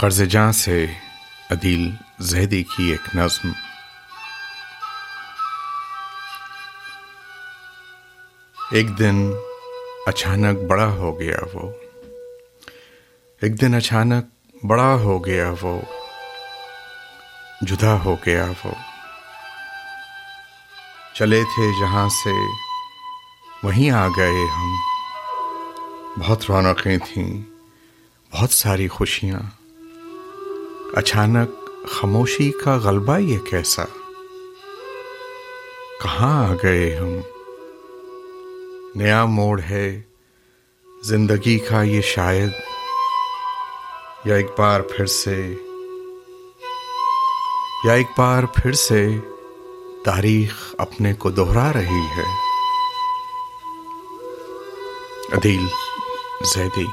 قرض جاں سے عدیل زیدی کی ایک نظم۔ ایک دن اچانک بڑا ہو گیا وہ۔ ایک دن اچانک بڑا ہو گیا وہ۔ جدا ہو گیا وہ۔ چلے تھے جہاں سے وہیں آ گئے ہم۔ بہت رونقیں تھیں، بہت ساری خوشیاں۔ اچانک خاموشی کا غلبہ یہ کیسا؟ کہاں آ گئے ہم؟ نیا موڑ ہے، زندگی کا یہ شاید، یا ایک بار پھر سے، یا ایک بار پھر سے تاریخ اپنے کو دہرا رہی ہے۔ عدیل زیدی